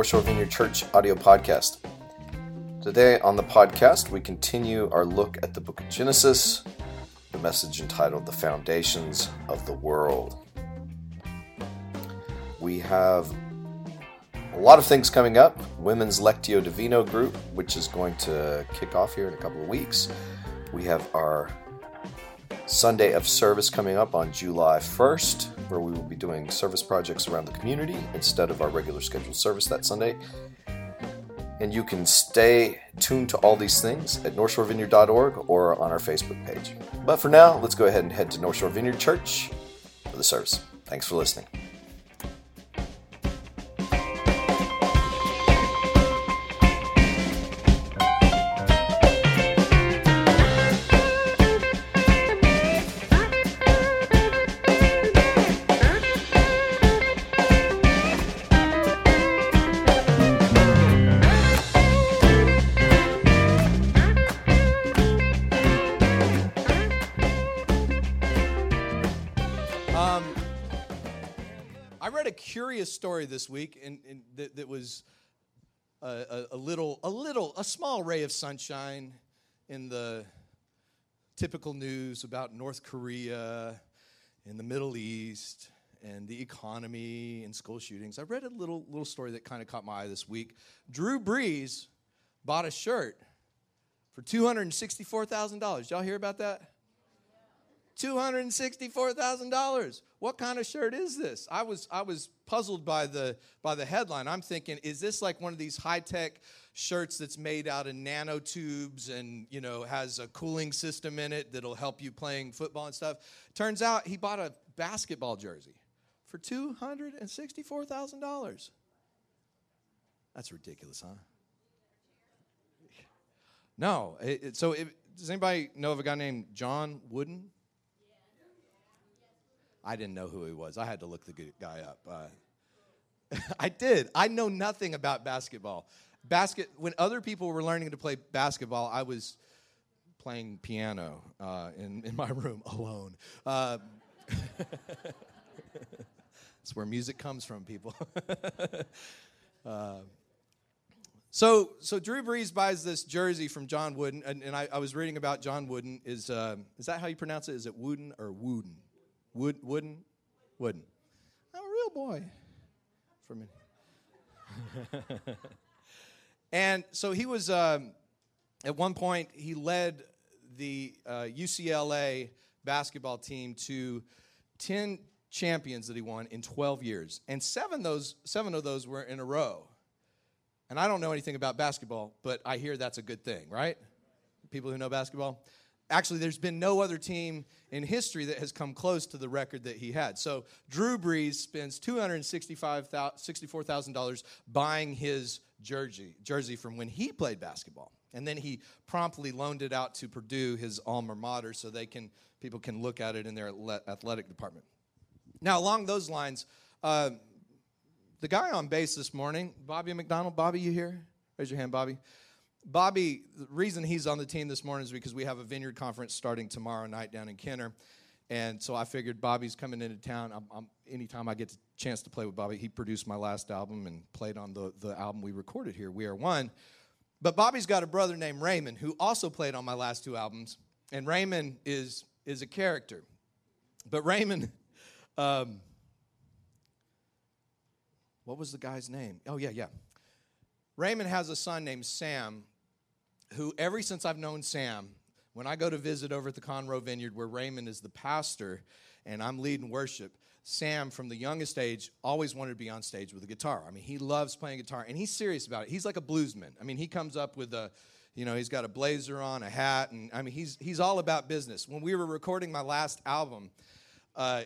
Crispin here on the North Shore Vineyard Church audio podcast. Today on the podcast, we continue our look at the book of Genesis, the message entitled The Foundations of the World. We have a lot of things coming up. Women's Lectio Divina group, which is going to kick off here in a couple of weeks. We have our Sunday of service coming up on July 1st, where we will be doing service projects around the community instead of our regular scheduled service that Sunday. And you can stay tuned to all these things at northshorevineyard.org or on our Facebook page. But for now, let's go ahead and head to North Shore Vineyard Church for the service. Thanks for listening. Story this week and, and that, that, was a, a, a, little, a little, a small ray of sunshine in the typical news about North Korea and the Middle East and the economy and school shootings. I read a little little story that kind of caught my eye this week. Drew Brees bought a shirt for two hundred and sixty-four thousand dollars. Y'all hear about that? $264,000. What kind of shirt is this? I was I was puzzled by the by the headline. I'm thinking is this like one of these high-tech shirts that's made out of nanotubes and, you know, has a cooling system in it that'll help you playing football and stuff? Turns out he bought a basketball jersey for $264,000. That's ridiculous, huh? No. It, it, so, it, does anybody know of a guy named John Wooden? I didn't know who he was. I had to look the guy up. Uh, I did. I know nothing about basketball. Basket. When other people were learning to play basketball, I was playing piano uh, in in my room alone. Uh, that's where music comes from, people. Uh, so, so Drew Brees buys this jersey from John Wooden, and, and I, I, was reading about John Wooden. Is uh, is that how you pronounce it? Is it Wooden or Wooden? Wood, Wouldn't. I'm a real boy. For me. and so he was, um, at one point, he led the uh, UCLA basketball team to 10 champions that he won in 12 years. And seven, those, seven of those were in a row. And I don't know anything about basketball, but I hear that's a good thing, right? People who know basketball. Actually, there's been no other team in history that has come close to the record that he had. So Drew Brees spends $264,000 buying his jersey, jersey from when he played basketball. And then he promptly loaned it out to Purdue, his alma mater, so they can people can look at it in their athletic department. Now, along those lines, uh, the guy on bass this morning, Bobby McDonald. Bobby, you here? Raise your hand, Bobby. Bobby, the reason he's on the team this morning is because we have a vineyard conference starting tomorrow night down in Kenner. And so I figured Bobby's coming into town. I'm, I'm, anytime I get a chance to play with Bobby, he produced my last album and played on the, the album we recorded here, We Are One. But Bobby's got a brother named Raymond who also played on my last two albums. And Raymond is, is a character. But Raymond, um, what was the guy's name? Oh, yeah, yeah. Raymond has a son named Sam who, ever since I've known Sam, when I go to visit over at the Conroe Vineyard where Raymond is the pastor and I'm leading worship, Sam, from the youngest age, always wanted to be on stage with a guitar. I mean, he loves playing guitar and he's serious about it. He's like a bluesman. I mean, he comes up with a, you know, he's got a blazer on, a hat, and I mean, he's, he's all about business. When we were recording my last album, uh,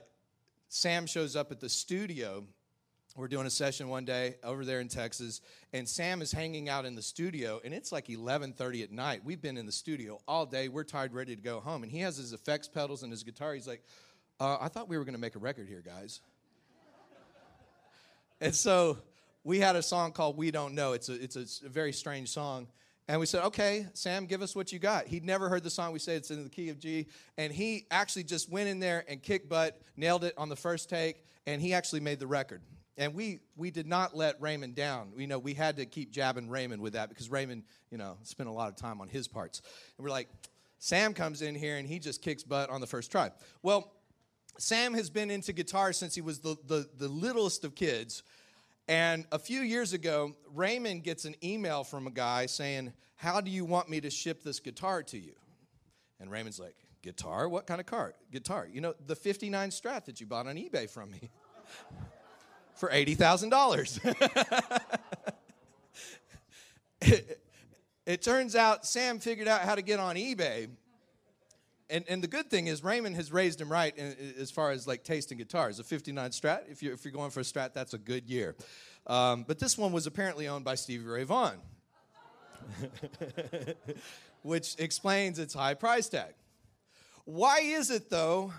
Sam shows up at the studio we're doing a session one day over there in Texas, and Sam is hanging out in the studio, and it's like 11:30 at night. We've been in the studio all day. We're tired, ready to go home, and he has his effects pedals and his guitar. He's like, uh, "I thought we were going to make a record here, guys." and so we had a song called "We Don't Know." It's a it's a, a very strange song. And we said, okay, Sam, give us what you got. He'd never heard the song. We said it's in the key of G. And he actually just went in there and kicked butt, nailed it on the first take, and he actually made the record. And we, we did not let Raymond down. You know, we had to keep jabbing Raymond with that because Raymond, you know, spent a lot of time on his parts. And we're like, Sam comes in here and he just kicks butt on the first try. Well, Sam has been into guitar since he was the, the, the littlest of kids. And a few years ago, Raymond gets an email from a guy saying, How do you want me to ship this guitar to you? And Raymond's like, Guitar? What kind of car? Guitar. You know, the 59 Strat that you bought on eBay from me for $80,000. it, it turns out Sam figured out how to get on eBay. And, and the good thing is Raymond has raised him right in, as far as like tasting guitars. A 59 Strat, if you're, if you're going for a Strat, that's a good year. Um, but this one was apparently owned by Stevie Ray Vaughan, which explains its high price tag. Why is it, though,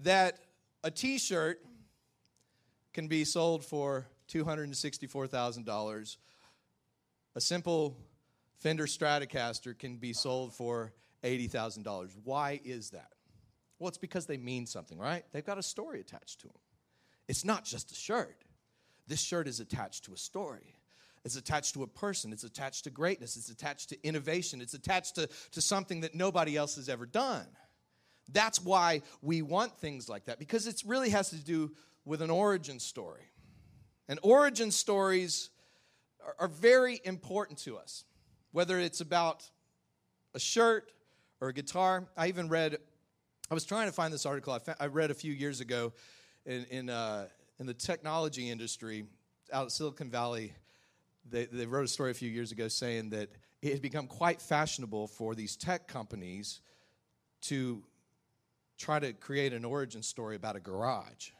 that a t shirt can be sold for $264,000? A simple Fender Stratocaster can be sold for $80,000. Why is that? Well, it's because they mean something, right? They've got a story attached to them. It's not just a shirt. This shirt is attached to a story. It's attached to a person. It's attached to greatness. It's attached to innovation. It's attached to, to something that nobody else has ever done. That's why we want things like that, because it really has to do with an origin story. And origin stories are, are very important to us, whether it's about a shirt or a guitar. I even read, I was trying to find this article I, found, I read a few years ago in, in, uh, in the technology industry out of Silicon Valley. They, they wrote a story a few years ago saying that it had become quite fashionable for these tech companies to try to create an origin story about a garage.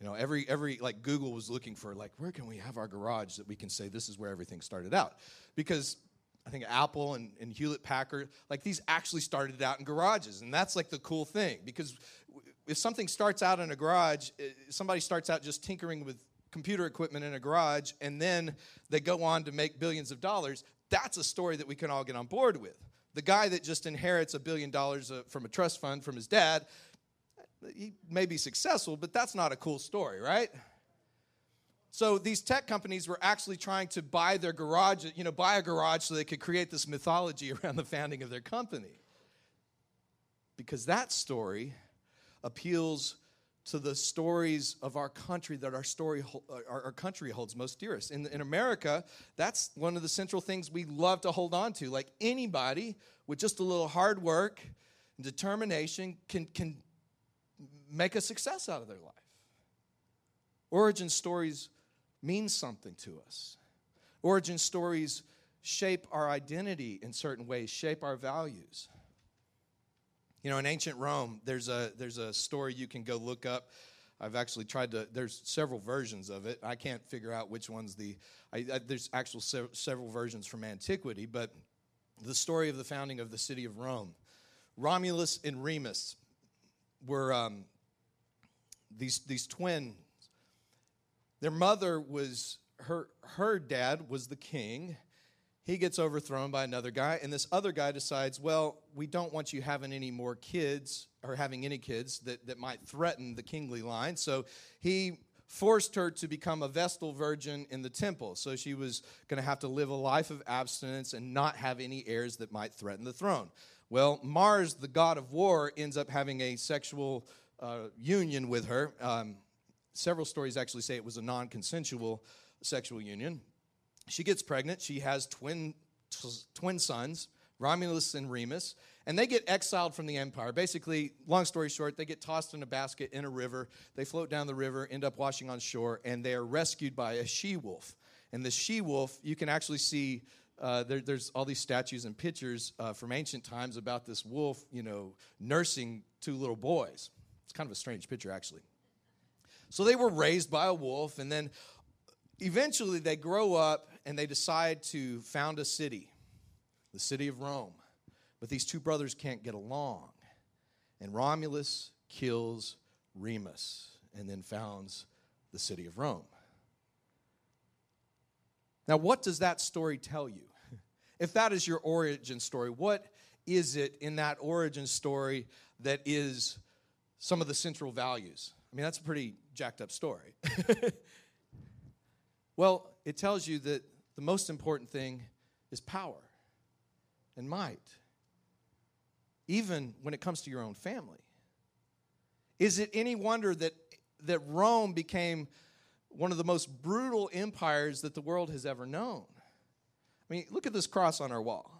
You know, every every like Google was looking for like where can we have our garage that we can say this is where everything started out, because I think Apple and, and Hewlett Packard like these actually started out in garages, and that's like the cool thing because if something starts out in a garage, eh, somebody starts out just tinkering with computer equipment in a garage, and then they go on to make billions of dollars. That's a story that we can all get on board with. The guy that just inherits a billion dollars uh, from a trust fund from his dad, he may be successful, but that's not a cool story, right? So these tech companies were actually trying to buy their garage, you know, buy a garage so they could create this mythology around the founding of their company. Because that story appeals to the stories of our country that our story uh, our, our, country holds most dearest in, in america that's one of the central things we love to hold on to like anybody with just a little hard work and determination can can make a success out of their life origin stories mean something to us origin stories shape our identity in certain ways shape our values you know, in ancient Rome, there's a there's a story you can go look up. I've actually tried to. There's several versions of it. I can't figure out which one's the. I, I, there's actual se- several versions from antiquity, but the story of the founding of the city of Rome. Romulus and Remus were um, these these twins. Their mother was her her dad was the king, he gets overthrown by another guy, and this other guy decides, well, we don't want you having any more kids or having any kids that, that might threaten the kingly line. So he forced her to become a Vestal virgin in the temple. So she was going to have to live a life of abstinence and not have any heirs that might threaten the throne. Well, Mars, the god of war, ends up having a sexual uh, union with her. Um, several stories actually say it was a non consensual sexual union. She gets pregnant. She has twin, twin sons, Romulus and Remus, and they get exiled from the empire. Basically, long story short, they get tossed in a basket in a river. They float down the river, end up washing on shore, and they are rescued by a she wolf. And the she wolf, you can actually see uh, there, there's all these statues and pictures uh, from ancient times about this wolf, you know, nursing two little boys. It's kind of a strange picture, actually. So they were raised by a wolf, and then eventually they grow up and they decide to found a city, the city of Rome. But these two brothers can't get along. And Romulus kills Remus and then founds the city of Rome. Now, what does that story tell you? If that is your origin story, what is it in that origin story that is some of the central values? I mean, that's a pretty jacked up story. Well, it tells you that the most important thing is power and might, even when it comes to your own family. Is it any wonder that, that Rome became one of the most brutal empires that the world has ever known? I mean, look at this cross on our wall.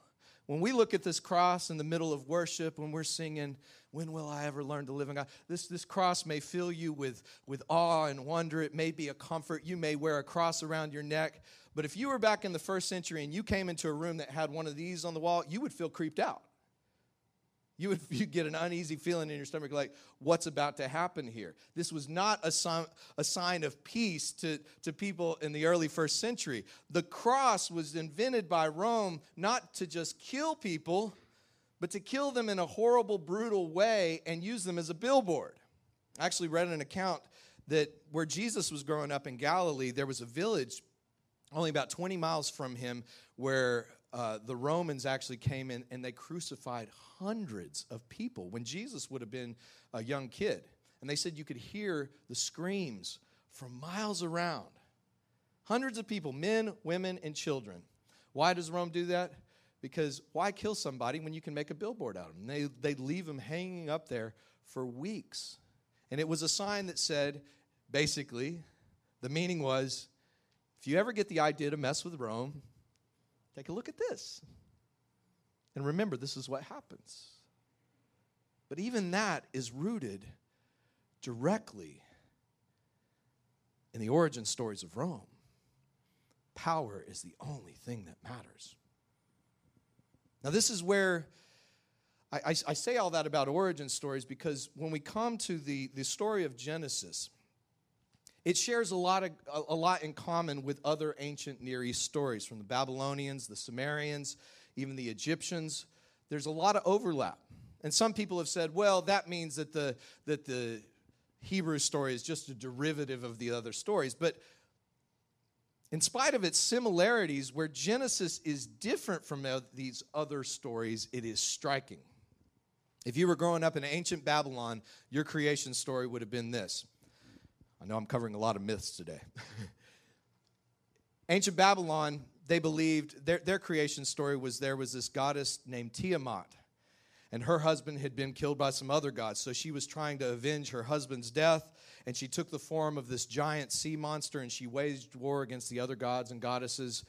When we look at this cross in the middle of worship, when we're singing, When will I ever learn to live in God? This, this cross may fill you with, with awe and wonder. It may be a comfort. You may wear a cross around your neck. But if you were back in the first century and you came into a room that had one of these on the wall, you would feel creeped out. You would you'd get an uneasy feeling in your stomach, like, what's about to happen here? This was not a, sign, a sign of peace to, to people in the early first century. The cross was invented by Rome not to just kill people, but to kill them in a horrible, brutal way and use them as a billboard. I actually read an account that where Jesus was growing up in Galilee, there was a village only about 20 miles from him where uh, the Romans actually came in and they crucified hundreds of people when Jesus would have been a young kid. And they said you could hear the screams from miles around. Hundreds of people, men, women, and children. Why does Rome do that? Because why kill somebody when you can make a billboard out of them? They, they leave them hanging up there for weeks. And it was a sign that said, basically, the meaning was if you ever get the idea to mess with Rome, take a look at this. And remember, this is what happens. But even that is rooted directly in the origin stories of Rome. Power is the only thing that matters. Now, this is where I, I, say all that about origin stories because when we come to the, the story of Genesis, it shares a lot, of, a, a lot in common with other ancient Near East stories from the Babylonians, the Sumerians, even the Egyptians. There's a lot of overlap. And some people have said, well, that means that the, that the Hebrew story is just a derivative of the other stories. But in spite of its similarities, where Genesis is different from these other stories, it is striking. If you were growing up in ancient Babylon, your creation story would have been this. I know I'm covering a lot of myths today. ancient Babylon, they believed their, their creation story was there was this goddess named Tiamat and her husband had been killed by some other gods. So she was trying to avenge her husband's death, and she took the form of this giant sea monster and she waged war against the other gods and goddesses.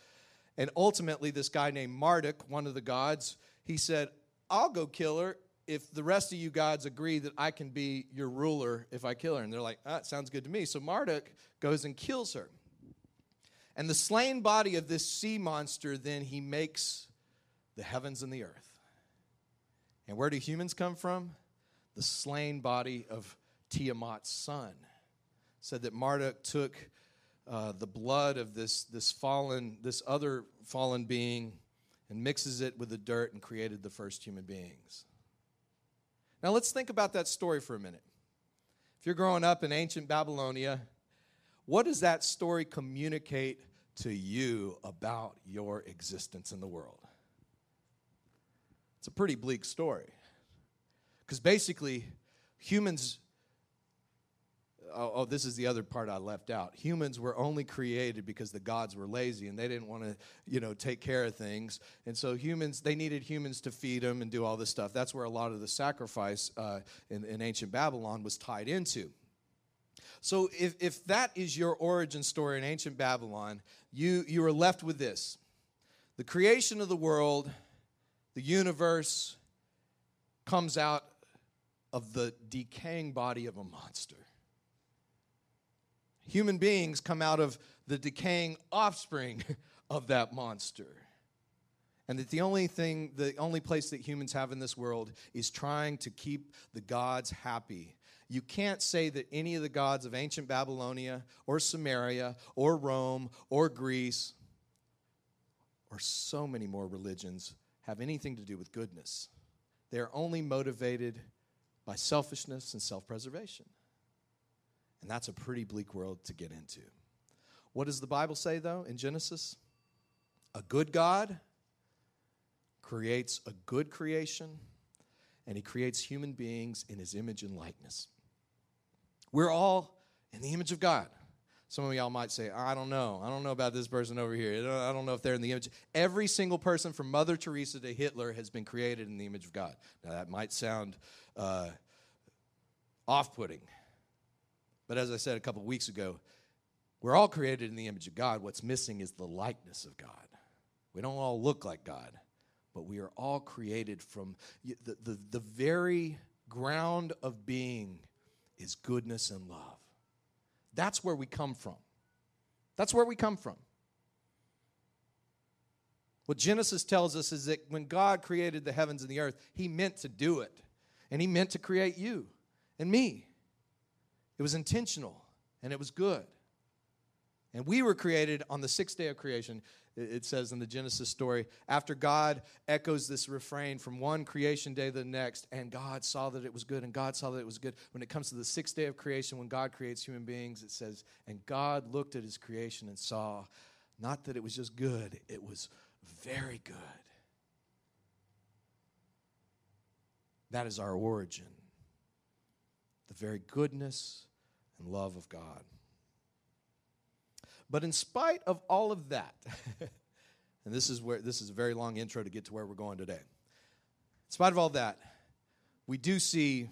And ultimately, this guy named Marduk, one of the gods, he said, I'll go kill her if the rest of you gods agree that I can be your ruler if I kill her. And they're like, ah, sounds good to me. So Marduk goes and kills her. And the slain body of this sea monster, then he makes the heavens and the earth. And where do humans come from? The slain body of Tiamat's son. Said that Marduk took uh, the blood of this, this fallen, this other fallen being, and mixes it with the dirt and created the first human beings. Now let's think about that story for a minute. If you're growing up in ancient Babylonia, what does that story communicate to you about your existence in the world? It's a pretty bleak story. Because basically, humans, oh, oh, this is the other part I left out. Humans were only created because the gods were lazy and they didn't want to, you know, take care of things. And so humans, they needed humans to feed them and do all this stuff. That's where a lot of the sacrifice uh, in, in ancient Babylon was tied into. So if, if that is your origin story in ancient Babylon, you, you are left with this. The creation of the world the universe comes out of the decaying body of a monster. Human beings come out of the decaying offspring of that monster. And that the only thing, the only place that humans have in this world is trying to keep the gods happy. You can't say that any of the gods of ancient Babylonia or Sumeria or Rome or Greece or so many more religions have anything to do with goodness. They are only motivated by selfishness and self preservation. And that's a pretty bleak world to get into. What does the Bible say, though, in Genesis? A good God creates a good creation, and he creates human beings in his image and likeness. We're all in the image of God. Some of y'all might say, I don't know. I don't know about this person over here. I don't know if they're in the image. Every single person from Mother Teresa to Hitler has been created in the image of God. Now, that might sound uh, off putting. But as I said a couple weeks ago, we're all created in the image of God. What's missing is the likeness of God. We don't all look like God, but we are all created from the, the, the very ground of being is goodness and love. That's where we come from. That's where we come from. What Genesis tells us is that when God created the heavens and the earth, He meant to do it. And He meant to create you and me. It was intentional and it was good. And we were created on the sixth day of creation, it says in the Genesis story, after God echoes this refrain from one creation day to the next, and God saw that it was good, and God saw that it was good. When it comes to the sixth day of creation, when God creates human beings, it says, and God looked at his creation and saw not that it was just good, it was very good. That is our origin. The very goodness and love of God. But in spite of all of that, and this is where this is a very long intro to get to where we're going today. In spite of all that, we do see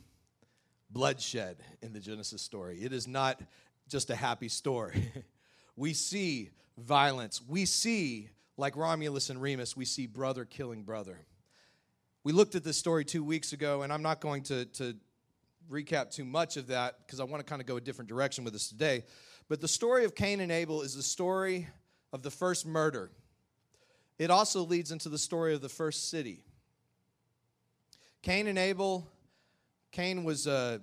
bloodshed in the Genesis story. It is not just a happy story. we see violence. We see, like Romulus and Remus, we see brother killing brother. We looked at this story two weeks ago, and I'm not going to, to recap too much of that because I want to kind of go a different direction with this today. But the story of Cain and Abel is the story of the first murder. It also leads into the story of the first city. Cain and Abel, Cain was a,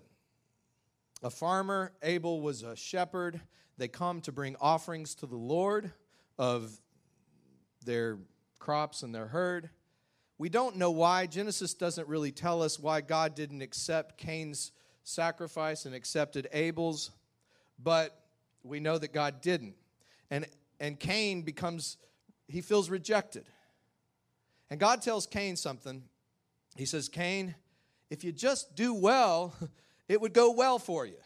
a farmer, Abel was a shepherd. They come to bring offerings to the Lord of their crops and their herd. We don't know why. Genesis doesn't really tell us why God didn't accept Cain's sacrifice and accepted Abel's, but we know that God didn't. And, and Cain becomes, he feels rejected. And God tells Cain something. He says, Cain, if you just do well, it would go well for you.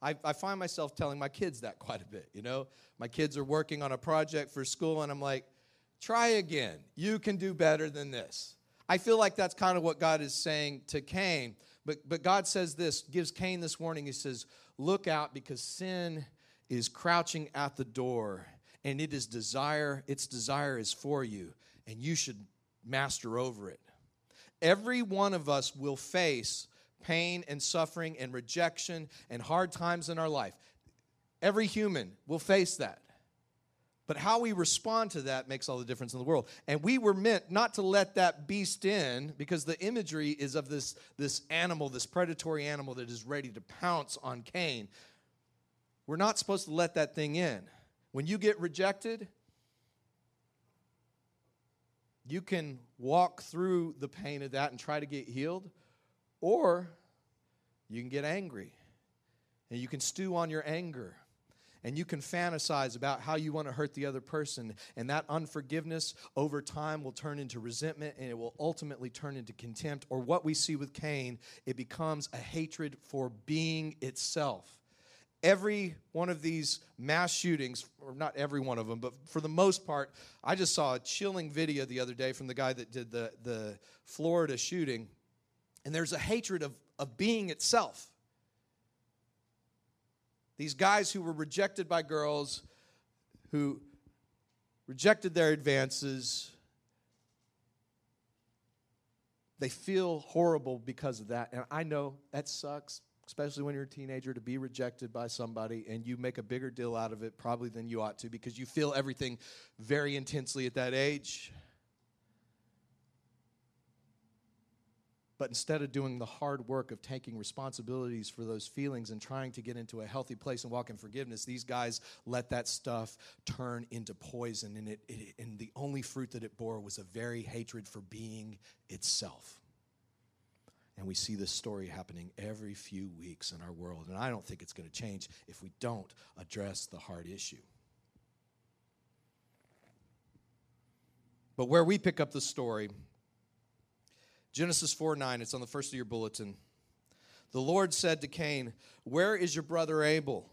I, I, find myself telling my kids that quite a bit. You know, my kids are working on a project for school, and I'm like, try again. You can do better than this. I feel like that's kind of what God is saying to Cain. But, but God says this, gives Cain this warning. He says, Look out because sin is crouching at the door and it is desire its desire is for you and you should master over it every one of us will face pain and suffering and rejection and hard times in our life every human will face that but how we respond to that makes all the difference in the world. And we were meant not to let that beast in because the imagery is of this this animal this predatory animal that is ready to pounce on cain. We're not supposed to let that thing in. When you get rejected, you can walk through the pain of that and try to get healed, or you can get angry. And you can stew on your anger and you can fantasize about how you want to hurt the other person and that unforgiveness over time will turn into resentment and it will ultimately turn into contempt or what we see with Cain it becomes a hatred for being itself every one of these mass shootings, or not every one of them, but for the most part, I just saw a chilling video the other day from the guy that did the, the Florida shooting. And there's a hatred of, of being itself. These guys who were rejected by girls, who rejected their advances, they feel horrible because of that. And I know that sucks especially when you're a teenager, to be rejected by somebody and you make a bigger deal out of it probably than you ought to because you feel everything very intensely at that age. But instead of doing the hard work of taking responsibilities for those feelings and trying to get into a healthy place and walk in forgiveness, these guys let that stuff turn into poison. And, it, it, and the only fruit that it bore was a very hatred for being itself. And we see this story happening every few weeks in our world. And I don't think it's going to change if we don't address the hard issue. But where we pick up the story, Genesis 4 9, it's on the first of your bulletin. The Lord said to Cain, Where is your brother Abel?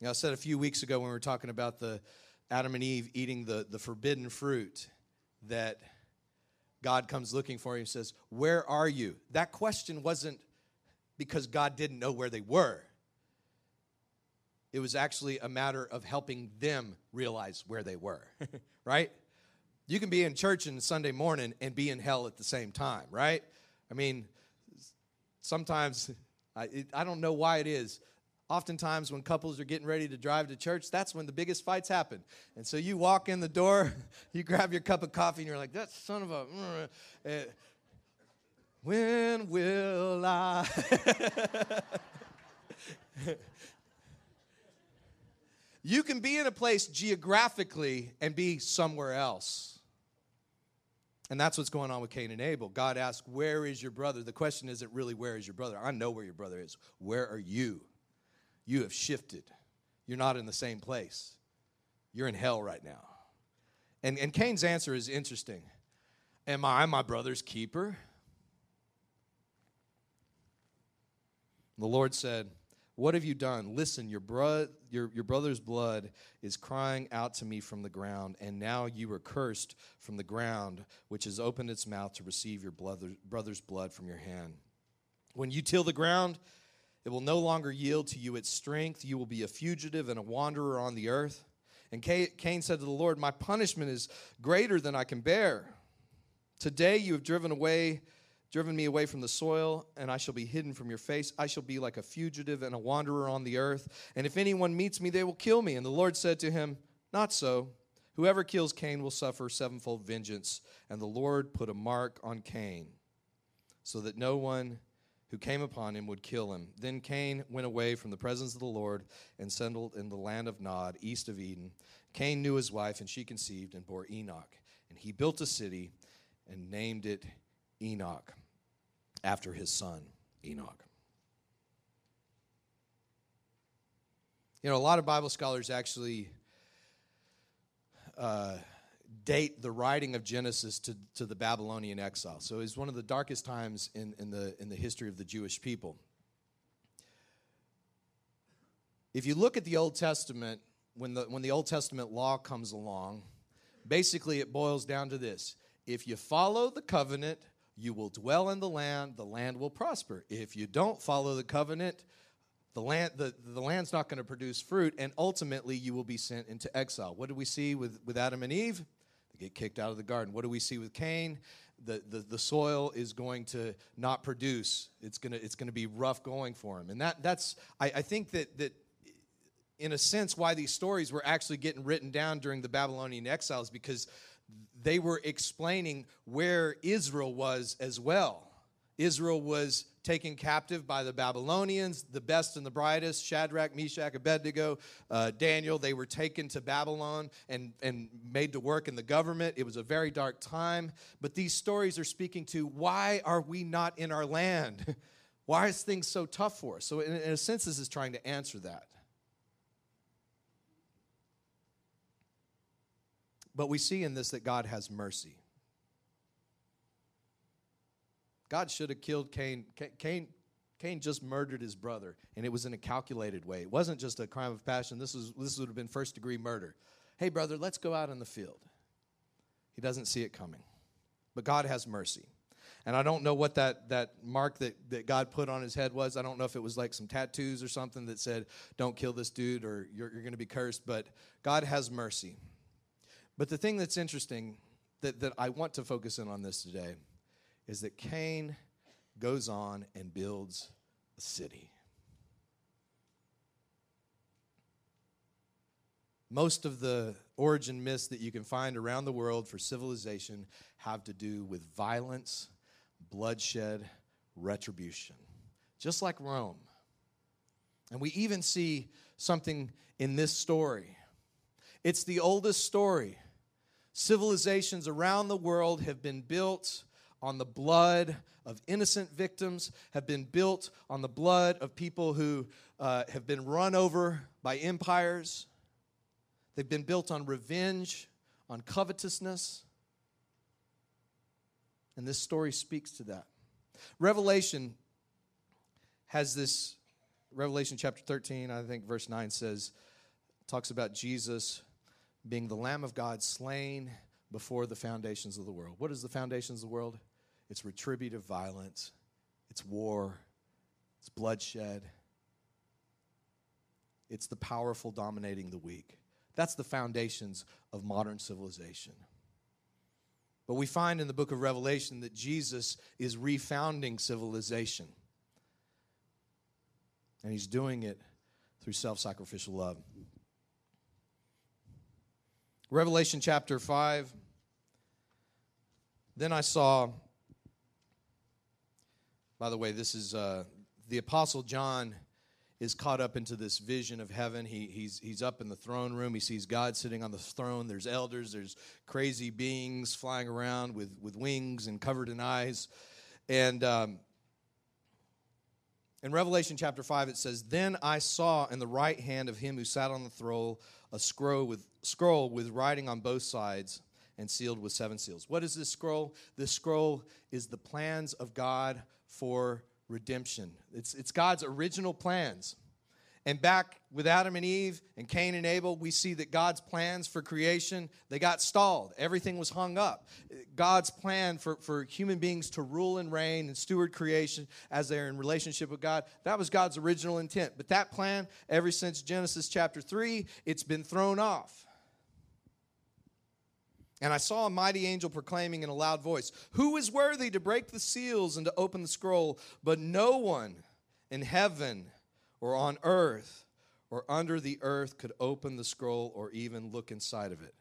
Know, I said a few weeks ago when we were talking about the Adam and Eve eating the, the forbidden fruit that God comes looking for you and says, Where are you? That question wasn't because God didn't know where they were. It was actually a matter of helping them realize where they were, right? You can be in church on Sunday morning and be in hell at the same time, right? I mean, sometimes, I, it, I don't know why it is. Oftentimes, when couples are getting ready to drive to church, that's when the biggest fights happen. And so you walk in the door, you grab your cup of coffee, and you're like, that son of a. Uh, when will I? you can be in a place geographically and be somewhere else. And that's what's going on with Cain and Abel. God asks, Where is your brother? The question isn't really, Where is your brother? I know where your brother is. Where are you? You have shifted. You're not in the same place. You're in hell right now. And, and Cain's answer is interesting Am I my brother's keeper? The Lord said, What have you done? Listen, your, bro- your, your brother's blood is crying out to me from the ground, and now you are cursed from the ground, which has opened its mouth to receive your brother, brother's blood from your hand. When you till the ground, it will no longer yield to you its strength. You will be a fugitive and a wanderer on the earth. And Cain said to the Lord, My punishment is greater than I can bear. Today you have driven away driven me away from the soil, and I shall be hidden from your face. I shall be like a fugitive and a wanderer on the earth. And if anyone meets me, they will kill me. And the Lord said to him, Not so. Whoever kills Cain will suffer sevenfold vengeance. And the Lord put a mark on Cain, so that no one who came upon him would kill him. Then Cain went away from the presence of the Lord and settled in the land of Nod, east of Eden. Cain knew his wife, and she conceived and bore Enoch. And he built a city and named it Enoch after his son, Enoch. You know, a lot of Bible scholars actually uh, date the writing of Genesis to, to the Babylonian exile. So it's one of the darkest times in, in, the, in the history of the Jewish people. If you look at the Old Testament, when the, when the Old Testament law comes along, basically it boils down to this if you follow the covenant, you will dwell in the land, the land will prosper. If you don't follow the covenant, the land the, the land's not going to produce fruit, and ultimately you will be sent into exile. What do we see with, with Adam and Eve? They get kicked out of the garden. What do we see with Cain? The, the, the soil is going to not produce. It's going to, it's going to be rough going for him. And that, that's, I, I think that, that in a sense, why these stories were actually getting written down during the Babylonian exiles because they were explaining where Israel was as well. Israel was taken captive by the Babylonians, the best and the brightest, Shadrach, Meshach, Abednego, uh, Daniel. They were taken to Babylon and, and made to work in the government. It was a very dark time. But these stories are speaking to why are we not in our land? why is things so tough for us? So, in, in a sense, this is trying to answer that. But we see in this that God has mercy. God should have killed Cain. Cain, Cain just murdered his brother, and it was in a calculated way. It wasn't just a crime of passion. This, was, this would have been first degree murder. Hey, brother, let's go out in the field. He doesn't see it coming. But God has mercy. And I don't know what that, that mark that, that God put on his head was. I don't know if it was like some tattoos or something that said, don't kill this dude or you're, you're going to be cursed. But God has mercy. But the thing that's interesting that, that I want to focus in on this today is that Cain goes on and builds a city. Most of the origin myths that you can find around the world for civilization have to do with violence, bloodshed, retribution, just like Rome. And we even see something in this story. It's the oldest story Civilizations around the world have been built on the blood of innocent victims, have been built on the blood of people who uh, have been run over by empires. They've been built on revenge, on covetousness. And this story speaks to that. Revelation has this Revelation chapter 13, I think verse 9 says, talks about Jesus being the Lamb of God slain before the foundations of the world. What is the foundations of the world? It's retributive violence, it's war, it's bloodshed, it's the powerful dominating the weak. That's the foundations of modern civilization. But we find in the book of Revelation that Jesus is refounding civilization. And he's doing it through self sacrificial love. Revelation chapter 5. Then I saw, by the way, this is uh, the Apostle John is caught up into this vision of heaven. He, he's, he's up in the throne room. He sees God sitting on the throne. There's elders, there's crazy beings flying around with, with wings and covered in eyes. And um, in Revelation chapter 5, it says, Then I saw in the right hand of him who sat on the throne a scroll with, scroll with writing on both sides and sealed with seven seals. What is this scroll? This scroll is the plans of God for redemption. It's, it's God's original plans. And back with Adam and Eve and Cain and Abel, we see that God's plans for creation, they got stalled. Everything was hung up. God's plan for, for human beings to rule and reign and steward creation as they're in relationship with God, that was God's original intent. But that plan, ever since Genesis chapter 3, it's been thrown off. And I saw a mighty angel proclaiming in a loud voice, Who is worthy to break the seals and to open the scroll? But no one in heaven or on earth or under the earth could open the scroll or even look inside of it.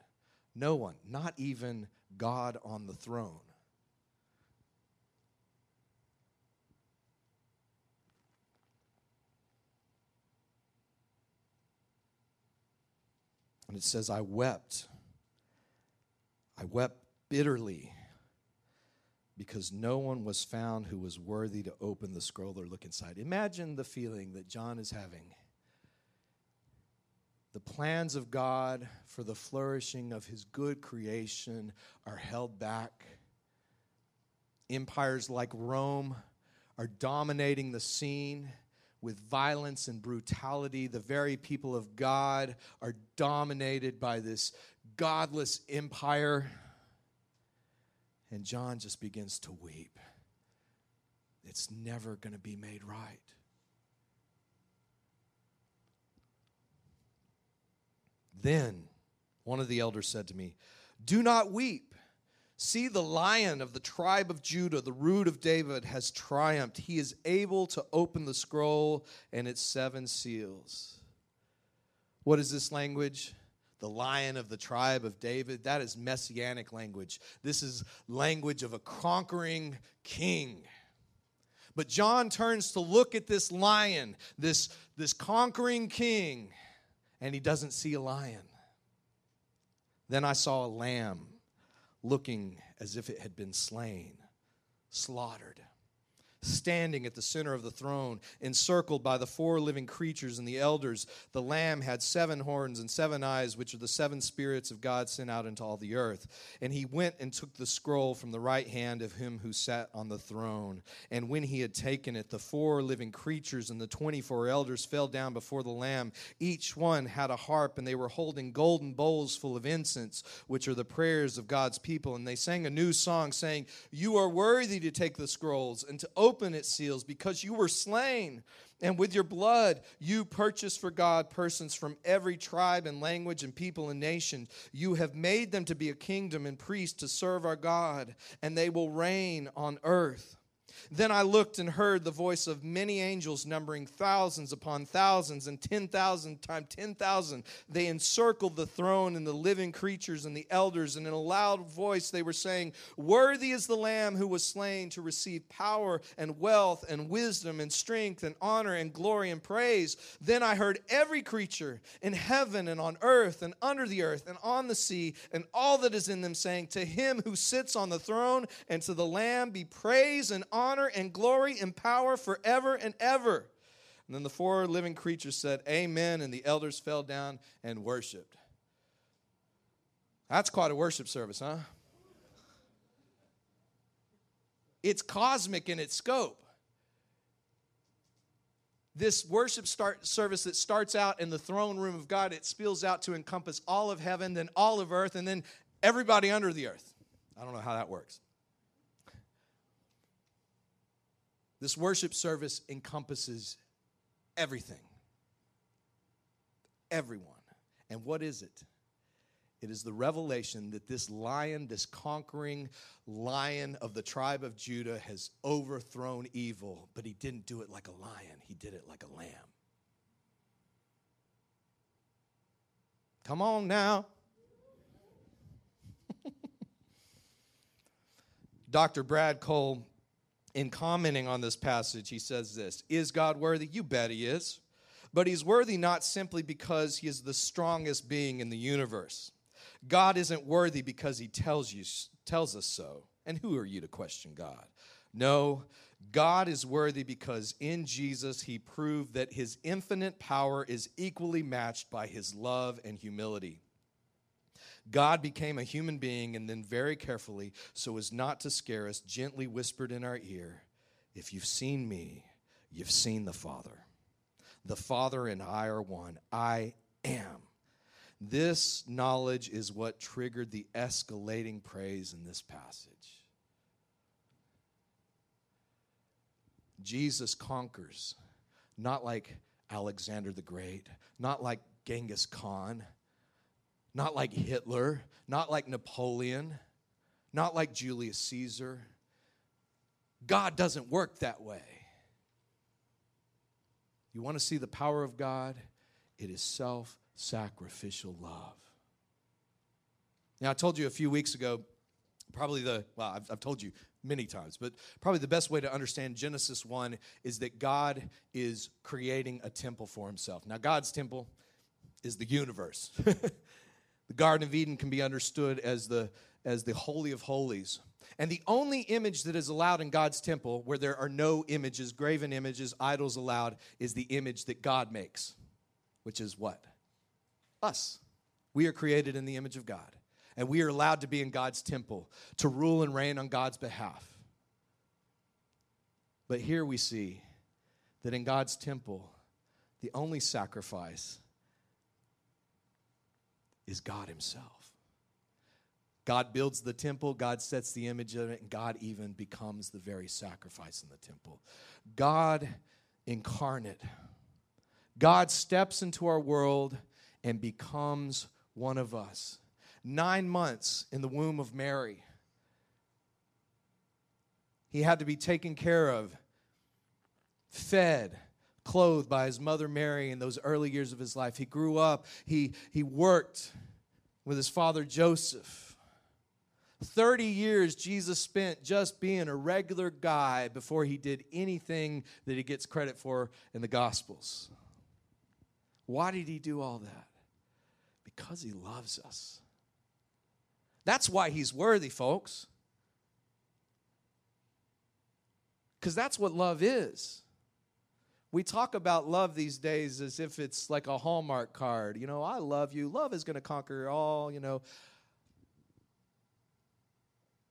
No one, not even God on the throne. And it says, I wept I wept bitterly because no one was found who was worthy to open the scroll or look inside. Imagine the feeling that John is having. The plans of God for the flourishing of his good creation are held back. Empires like Rome are dominating the scene with violence and brutality. The very people of God are dominated by this godless empire. And John just begins to weep. It's never going to be made right. Then one of the elders said to me, Do not weep. See, the lion of the tribe of Judah, the root of David, has triumphed. He is able to open the scroll and its seven seals. What is this language? The lion of the tribe of David. That is messianic language. This is language of a conquering king. But John turns to look at this lion, this, this conquering king, and he doesn't see a lion. Then I saw a lamb looking as if it had been slain, slaughtered standing at the center of the throne, encircled by the four living creatures and the elders. The Lamb had seven horns and seven eyes, which are the seven spirits of God sent out into all the earth. And he went and took the scroll from the right hand of him who sat on the throne. And when he had taken it, the four living creatures and the 24 elders fell down before the Lamb. Each one had a harp, and they were holding golden bowls full of incense, which are the prayers of God's people. And they sang a new song, saying, You are worthy to take the scrolls and to open open its seals because you were slain. And with your blood, you purchased for God persons from every tribe and language and people and nation. You have made them to be a kingdom and priests to serve our God, and they will reign on earth. Then I looked and heard the voice of many angels, numbering thousands upon thousands and 10,000 times 10,000. They encircled the throne and the living creatures and the elders, and in a loud voice they were saying, Worthy is the Lamb who was slain to receive power and wealth and wisdom and strength and honor and glory and praise. Then I heard every creature in heaven and on earth and under the earth and on the sea and all that is in them saying, To him who sits on the throne and to the Lamb be praise and honor honor and glory and power forever and ever. And then the four living creatures said, Amen. And the elders fell down and worshiped. That's quite a worship service, huh? It's cosmic in its scope. this worship start service that starts out in the throne room of God, it spills out to encompass all of heaven, then all of earth, and then everybody under the earth. I don't know how that works. This worship service encompasses everything, everyone. And what is it? It is the revelation that this lion, this conquering lion of the tribe of Judah, has overthrown evil, but he didn't do it like a lion, he did it like a lamb. Come on now. Dr. Brad Cole, in commenting on this passage, he says this Is God worthy? You bet he is. But he's worthy not simply because he is the strongest being in the universe. God isn't worthy because he tells you tells us so. And who are you to question God? No, God is worthy because in Jesus he proved that his infinite power is equally matched by his love and humility. God became a human being and then, very carefully, so as not to scare us, gently whispered in our ear, If you've seen me, you've seen the Father. The Father and I are one. I am. This knowledge is what triggered the escalating praise in this passage. Jesus conquers, not like Alexander the Great, not like Genghis Khan, not like Hitler, not like Napoleon, not like Julius Caesar. God doesn't work that way. You want to see the power of God? It is self sacrificial love. Now, I told you a few weeks ago, probably the, well, I've, I've, told you many times, but probably the best way to understand Genesis 1 is that God is creating a temple for himself. Now, God's temple is the universe. the Garden of Eden can be understood as the, as the Holy of Holies. And the only image that is allowed in God's temple, where there are no images, graven images, idols allowed, is the image that God makes, which is what? Us. We are created in the image of God, and we are allowed to be in God's temple to rule and reign on God's behalf. But here we see that in God's temple, the only sacrifice is God Himself. God builds the temple, God sets the image of it, and God even becomes the very sacrifice in the temple. God incarnate. God steps into our world and becomes one of us. Nine months in the womb of Mary. He had to be taken care of, fed, clothed by his mother Mary in those early years of his life. He grew up, he, he worked with his father Joseph. 30 years Jesus spent just being a regular guy before he did anything that he gets credit for in the Gospels. Why did he do all that? Because he loves us. That's why he's worthy, folks. Because that's what love is. We talk about love these days as if it's like a Hallmark card. You know, I love you. Love is going to conquer all, you know.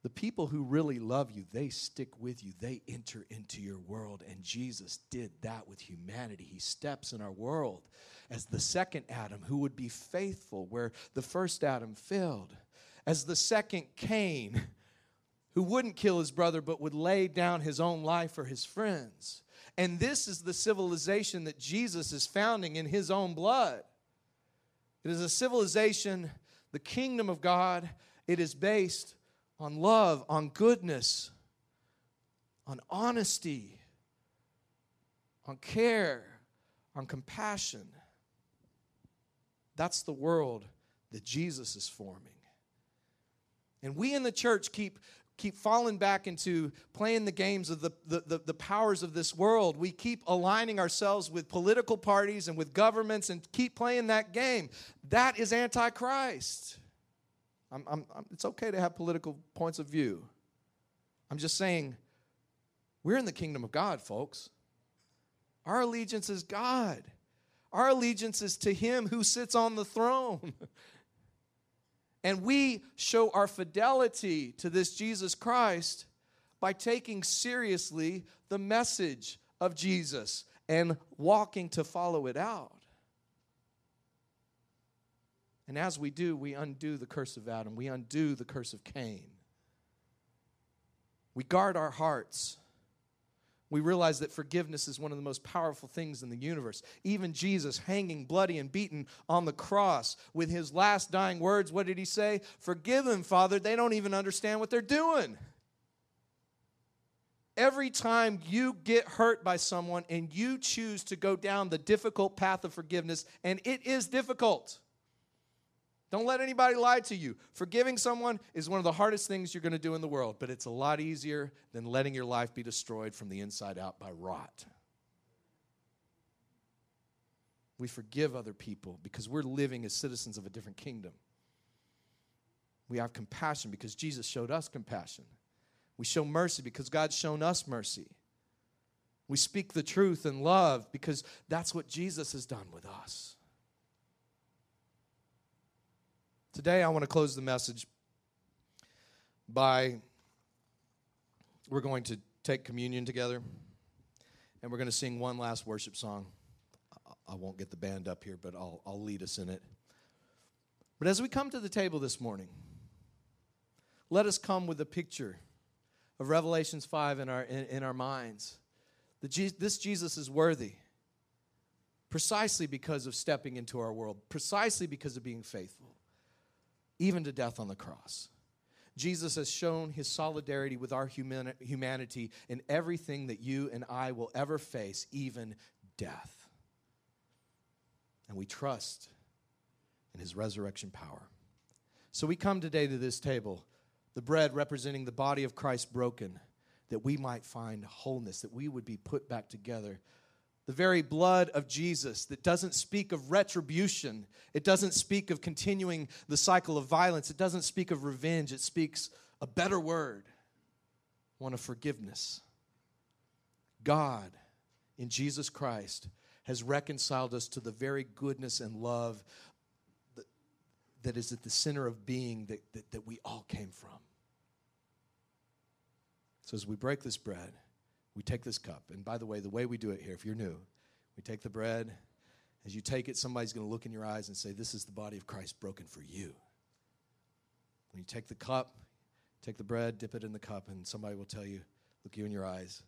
The people who really love you, they stick with you. They enter into your world. And Jesus did that with humanity. He steps in our world as the second Adam who would be faithful where the first Adam failed, as the second Cain who wouldn't kill his brother but would lay down his own life for his friends. And this is the civilization that Jesus is founding in his own blood. It is a civilization, the kingdom of God, it is based on love, on goodness, on honesty, on care, on compassion. That's the world that Jesus is forming. And we in the church keep keep falling back into playing the games of the, the, the, the, powers of this world. We keep aligning ourselves with political parties and with governments and keep playing that game. That is antichrist. I'm, I'm, I'm, it's okay to have political points of view. I'm just saying, we're in the kingdom of God, folks. Our allegiance is God. Our allegiance is to Him who sits on the throne. and we show our fidelity to this Jesus Christ by taking seriously the message of Jesus and walking to follow it out. And as we do, we undo the curse of Adam, we undo the curse of Cain. We guard our hearts. We realize that forgiveness is one of the most powerful things in the universe. Even Jesus, hanging bloody and beaten on the cross, with his last dying words, what did he say? Forgive them, Father. They don't even understand what they're doing. Every time you get hurt by someone and you choose to go down the difficult path of forgiveness, and it is difficult, don't let anybody lie to you. Forgiving someone is one of the hardest things you're going to do in the world, but it's a lot easier than letting your life be destroyed from the inside out by rot. We forgive other people because we're living as citizens of a different kingdom. We have compassion because Jesus showed us compassion. We show mercy because God's shown us mercy. We speak the truth in love because that's what Jesus has done with us. Today, I want to close the message by we're going to take communion together and we're going to sing one last worship song. I won't get the band up here, but I'll, I'll lead us in it. But as we come to the table this morning, let us come with a picture of Revelations 5 in our, in, in our minds. That Je- this Jesus is worthy precisely because of stepping into our world, precisely because of being faithful even to death on the cross. Jesus has shown his solidarity with our humani- humanity in everything that you and I will ever face, even death. And we trust in his resurrection power. So we come today to this table, the bread representing the body of Christ broken, that we might find wholeness, that we would be put back together the very blood of Jesus that doesn't speak of retribution. It doesn't speak of continuing the cycle of violence. It doesn't speak of revenge. It speaks a better word, one of forgiveness. God, in Jesus Christ, has reconciled us to the very goodness and love that, that is at the center of being that, that, that we all came from. So as we break this bread, we take this cup. And by the way, the way we do it here, if you're new, we take the bread. As you take it, somebody's going to look in your eyes and say, This is the body of Christ broken for you. When you take the cup, take the bread, dip it in the cup, and somebody will tell you, Look you in your eyes,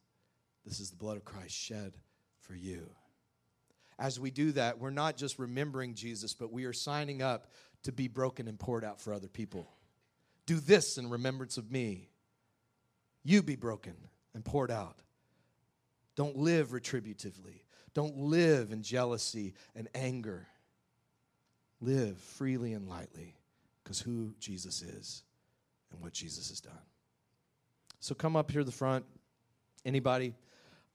this is the blood of Christ shed for you. As we do that, we're not just remembering Jesus, but we are signing up to be broken and poured out for other people. Do this in remembrance of me. You be broken and poured out don't live retributively. Don't live in jealousy and anger. Live freely and lightly because who Jesus is and what Jesus has done. So come up here to the front. Anybody?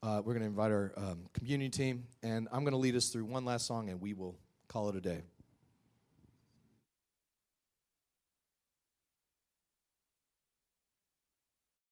Uh, we're going to invite our um, community team, and I'm going to lead us through one last song, and we will call it a day.